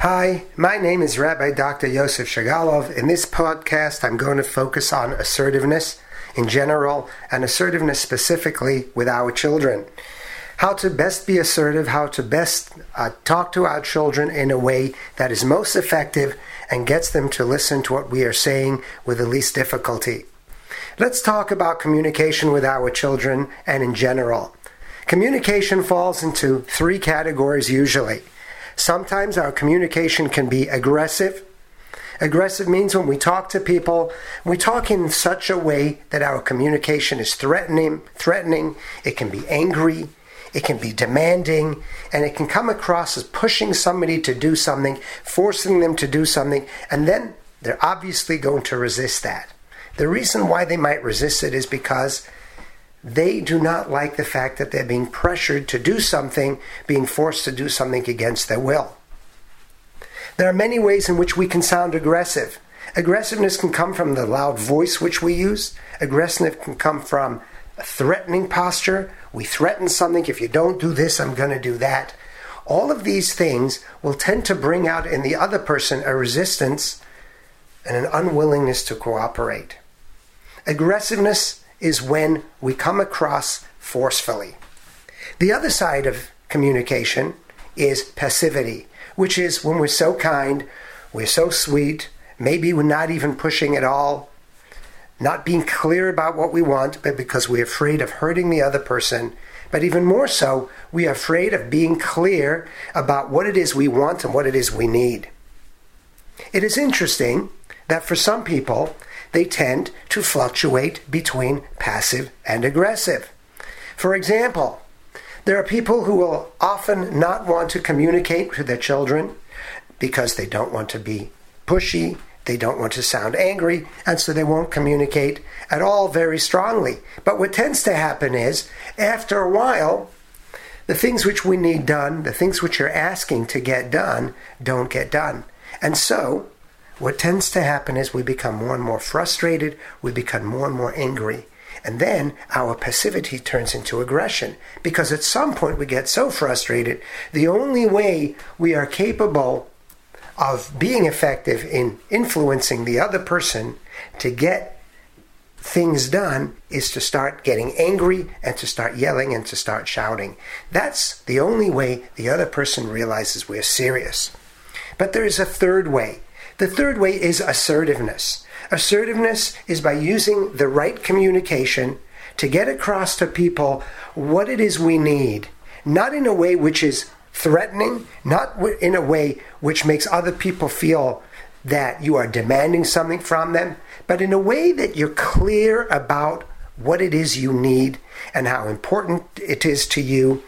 Hi, my name is Rabbi Dr. Yosef Shagalov. In this podcast, I'm going to focus on assertiveness in general and assertiveness specifically with our children. How to best be assertive, how to best uh, talk to our children in a way that is most effective and gets them to listen to what we are saying with the least difficulty. Let's talk about communication with our children and in general. Communication falls into three categories usually. Sometimes our communication can be aggressive. Aggressive means when we talk to people, we talk in such a way that our communication is threatening, threatening, it can be angry, it can be demanding, and it can come across as pushing somebody to do something, forcing them to do something, and then they're obviously going to resist that. The reason why they might resist it is because they do not like the fact that they're being pressured to do something, being forced to do something against their will. There are many ways in which we can sound aggressive. Aggressiveness can come from the loud voice which we use. Aggressiveness can come from a threatening posture. We threaten something. If you don't do this, I'm going to do that. All of these things will tend to bring out in the other person a resistance and an unwillingness to cooperate. Aggressiveness is when we come across forcefully. The other side of communication is passivity, which is when we're so kind, we're so sweet, maybe we're not even pushing at all, not being clear about what we want, but because we're afraid of hurting the other person. But even more so, we are afraid of being clear about what it is we want and what it is we need. It is interesting that for some people, they tend to fluctuate between passive and aggressive. For example, there are people who will often not want to communicate with their children because they don't want to be pushy, they don't want to sound angry, and so they won't communicate at all very strongly. But what tends to happen is, after a while, the things which we need done, the things which you're asking to get done, don't get done. And so what tends to happen is we become more and more frustrated, we become more and more angry. And then our passivity turns into aggression because at some point we get so frustrated, the only way we are capable of being effective in influencing the other person to get things done is to start getting angry and to start yelling and to start shouting. That's the only way the other person realizes we're serious. But there is a third way the third way is assertiveness. Assertiveness is by using the right communication to get across to people what it is we need, not in a way which is threatening, not in a way which makes other people feel that you are demanding something from them, but in a way that you're clear about what it is you need and how important it is to you,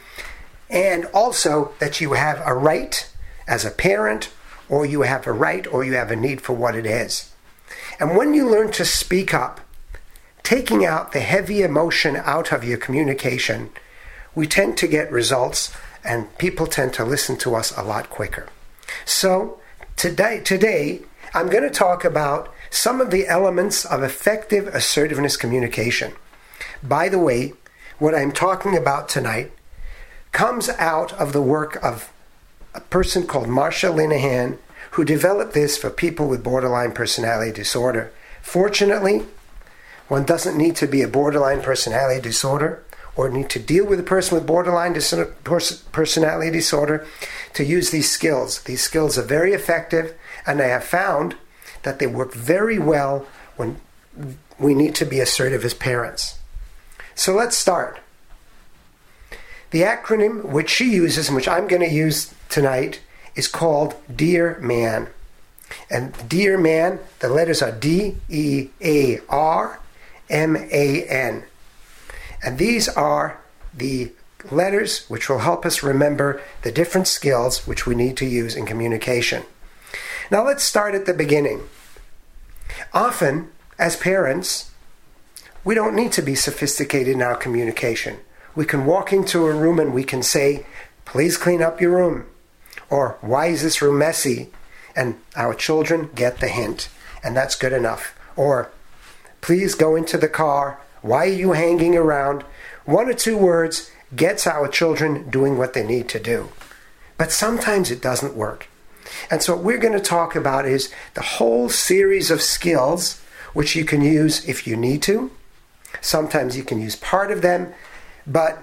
and also that you have a right as a parent or you have a right or you have a need for what it is. And when you learn to speak up, taking out the heavy emotion out of your communication, we tend to get results and people tend to listen to us a lot quicker. So, today, today I'm going to talk about some of the elements of effective assertiveness communication. By the way, what I'm talking about tonight comes out of the work of a person called Marsha Linehan who developed this for people with borderline personality disorder. Fortunately, one doesn't need to be a borderline personality disorder or need to deal with a person with borderline dis- personality disorder to use these skills. These skills are very effective, and I have found that they work very well when we need to be assertive as parents. So let's start. The acronym which she uses and which I'm going to use tonight is called Dear Man. And Dear Man, the letters are D E A R M A N. And these are the letters which will help us remember the different skills which we need to use in communication. Now let's start at the beginning. Often, as parents, we don't need to be sophisticated in our communication. We can walk into a room and we can say, Please clean up your room. Or, Why is this room messy? And our children get the hint, and that's good enough. Or, Please go into the car. Why are you hanging around? One or two words gets our children doing what they need to do. But sometimes it doesn't work. And so, what we're going to talk about is the whole series of skills which you can use if you need to. Sometimes you can use part of them, but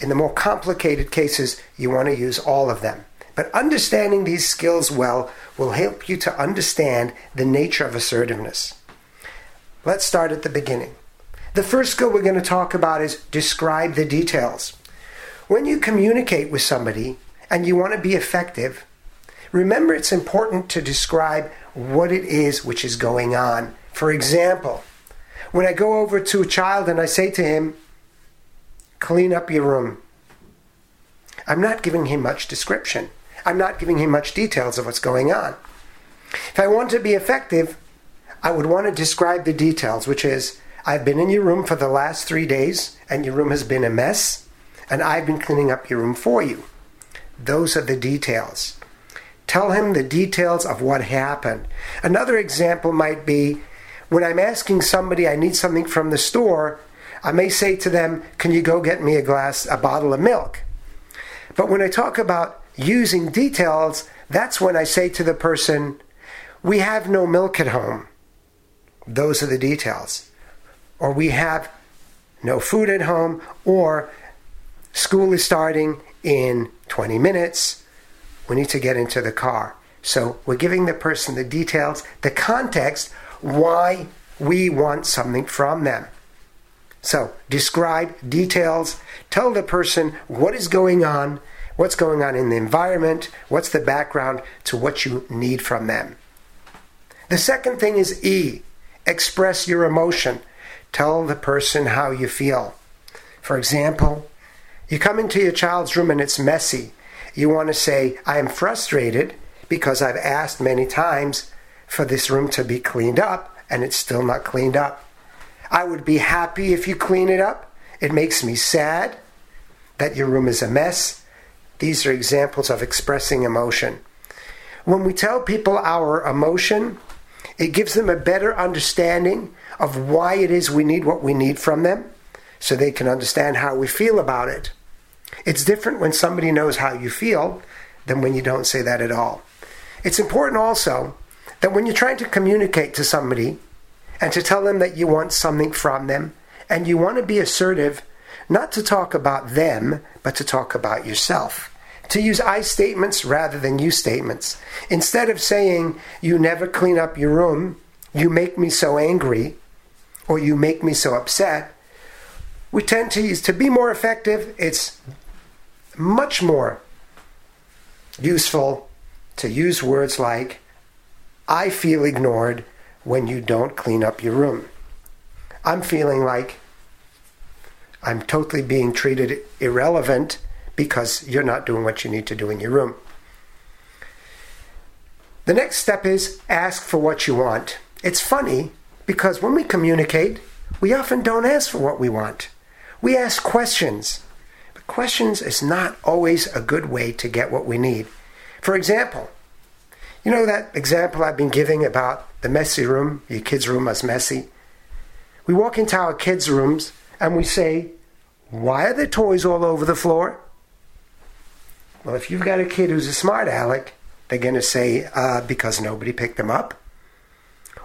in the more complicated cases, you want to use all of them. But understanding these skills well will help you to understand the nature of assertiveness. Let's start at the beginning. The first skill we're going to talk about is describe the details. When you communicate with somebody and you want to be effective, remember it's important to describe what it is which is going on. For example, when I go over to a child and I say to him, clean up your room, I'm not giving him much description. I'm not giving him much details of what's going on. If I want to be effective, I would want to describe the details, which is I've been in your room for the last three days and your room has been a mess, and I've been cleaning up your room for you. Those are the details. Tell him the details of what happened. Another example might be when I'm asking somebody I need something from the store, I may say to them, Can you go get me a glass, a bottle of milk? But when I talk about using details, that's when I say to the person, We have no milk at home. Those are the details. Or we have no food at home, or school is starting in 20 minutes. We need to get into the car. So we're giving the person the details, the context, why we want something from them. So describe details, tell the person what is going on, what's going on in the environment, what's the background to what you need from them. The second thing is E express your emotion. Tell the person how you feel. For example, you come into your child's room and it's messy. You want to say, I am frustrated because I've asked many times for this room to be cleaned up and it's still not cleaned up. I would be happy if you clean it up. It makes me sad that your room is a mess these are examples of expressing emotion. When we tell people our emotion, it gives them a better understanding of why it is we need what we need from them so they can understand how we feel about it. It's different when somebody knows how you feel than when you don't say that at all. It's important also that when you're trying to communicate to somebody and to tell them that you want something from them and you want to be assertive, not to talk about them, but to talk about yourself to use I statements rather than you statements. Instead of saying, you never clean up your room, you make me so angry, or you make me so upset, we tend to use, to be more effective, it's much more useful to use words like, I feel ignored when you don't clean up your room. I'm feeling like I'm totally being treated irrelevant because you're not doing what you need to do in your room. The next step is ask for what you want. It's funny because when we communicate, we often don't ask for what we want. We ask questions. But questions is not always a good way to get what we need. For example, you know that example I've been giving about the messy room, your kid's room is messy? We walk into our kids' rooms and we say, Why are there toys all over the floor? Well, if you've got a kid who's a smart aleck, they're going to say, uh, because nobody picked them up.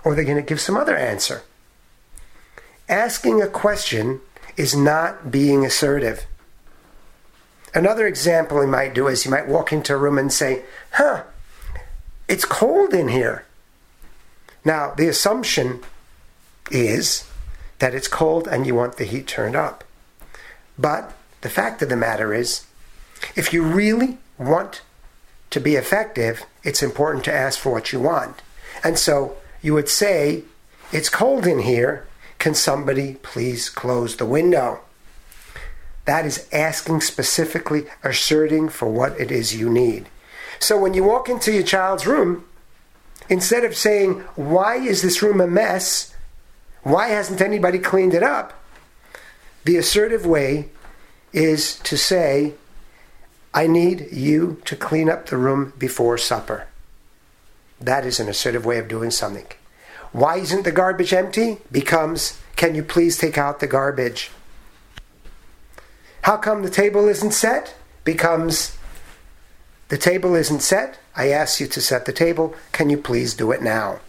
Or they're going to give some other answer. Asking a question is not being assertive. Another example you might do is you might walk into a room and say, huh, it's cold in here. Now, the assumption is that it's cold and you want the heat turned up. But the fact of the matter is, if you really want to be effective, it's important to ask for what you want. And so you would say, It's cold in here. Can somebody please close the window? That is asking specifically, asserting for what it is you need. So when you walk into your child's room, instead of saying, Why is this room a mess? Why hasn't anybody cleaned it up? The assertive way is to say, I need you to clean up the room before supper. That is an assertive way of doing something. Why isn't the garbage empty? Becomes, can you please take out the garbage? How come the table isn't set? Becomes, the table isn't set. I asked you to set the table. Can you please do it now?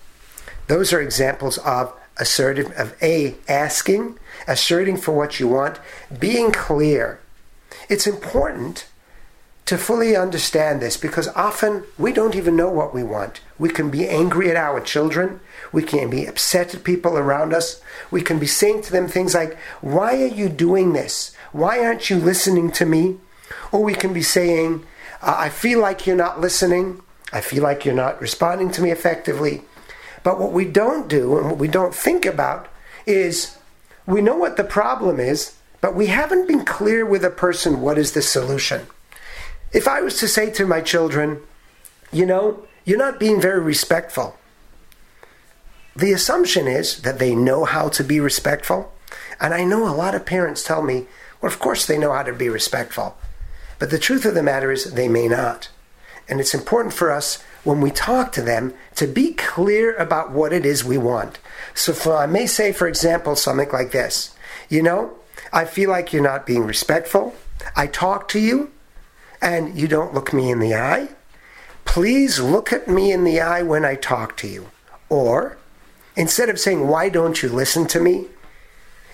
Those are examples of assertive, of A, asking, asserting for what you want, being clear. It's important to fully understand this because often we don't even know what we want. We can be angry at our children. We can be upset at people around us. We can be saying to them things like, Why are you doing this? Why aren't you listening to me? Or we can be saying, I feel like you're not listening. I feel like you're not responding to me effectively. But what we don't do and what we don't think about is we know what the problem is, but we haven't been clear with a person what is the solution. If I was to say to my children, you know, you're not being very respectful, the assumption is that they know how to be respectful. And I know a lot of parents tell me, well, of course they know how to be respectful. But the truth of the matter is they may not. And it's important for us when we talk to them to be clear about what it is we want. So for, I may say, for example, something like this You know, I feel like you're not being respectful. I talk to you and you don't look me in the eye. Please look at me in the eye when I talk to you. Or, instead of saying, Why don't you listen to me?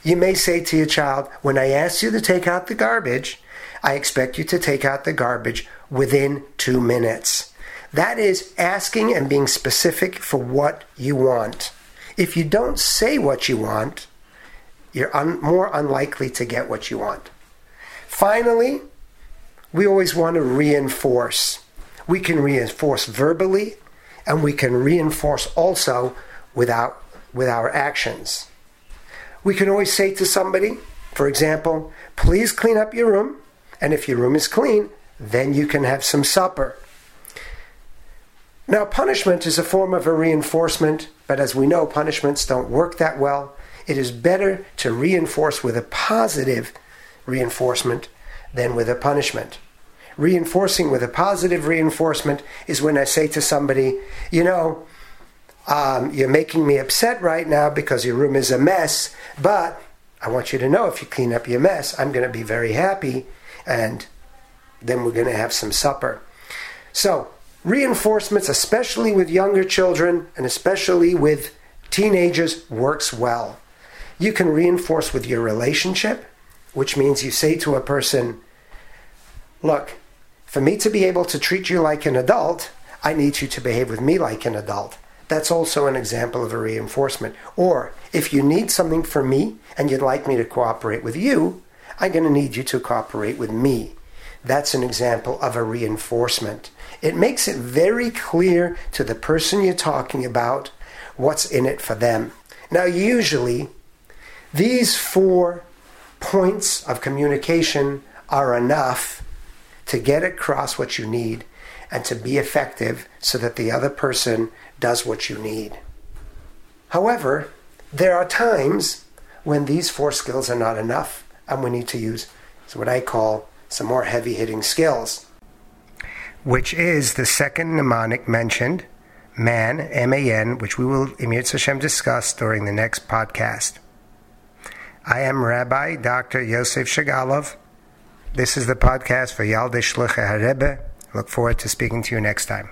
You may say to your child, When I ask you to take out the garbage, I expect you to take out the garbage within two minutes. That is asking and being specific for what you want. If you don't say what you want, you're un- more unlikely to get what you want. Finally, we always want to reinforce. We can reinforce verbally, and we can reinforce also without, with our actions. We can always say to somebody, for example, please clean up your room, and if your room is clean, then you can have some supper. Now, punishment is a form of a reinforcement, but as we know, punishments don't work that well. It is better to reinforce with a positive reinforcement than with a punishment. Reinforcing with a positive reinforcement is when I say to somebody, you know, um, you're making me upset right now because your room is a mess, but I want you to know if you clean up your mess, I'm going to be very happy, and then we're going to have some supper. So, reinforcements, especially with younger children and especially with teenagers, works well. You can reinforce with your relationship, which means you say to a person, Look, for me to be able to treat you like an adult, I need you to behave with me like an adult. That's also an example of a reinforcement. Or if you need something from me and you'd like me to cooperate with you, I'm going to need you to cooperate with me. That's an example of a reinforcement. It makes it very clear to the person you're talking about what's in it for them. Now, usually, these four points of communication are enough to get across what you need and to be effective so that the other person does what you need. However, there are times when these four skills are not enough and we need to use what I call some more heavy hitting skills. Which is the second mnemonic mentioned, MAN, M A N, which we will, Emir Hashem, discuss during the next podcast. I am Rabbi Dr. Yosef Shagalov. This is the podcast for Yaldei Shluchei HaRebbe. Look forward to speaking to you next time.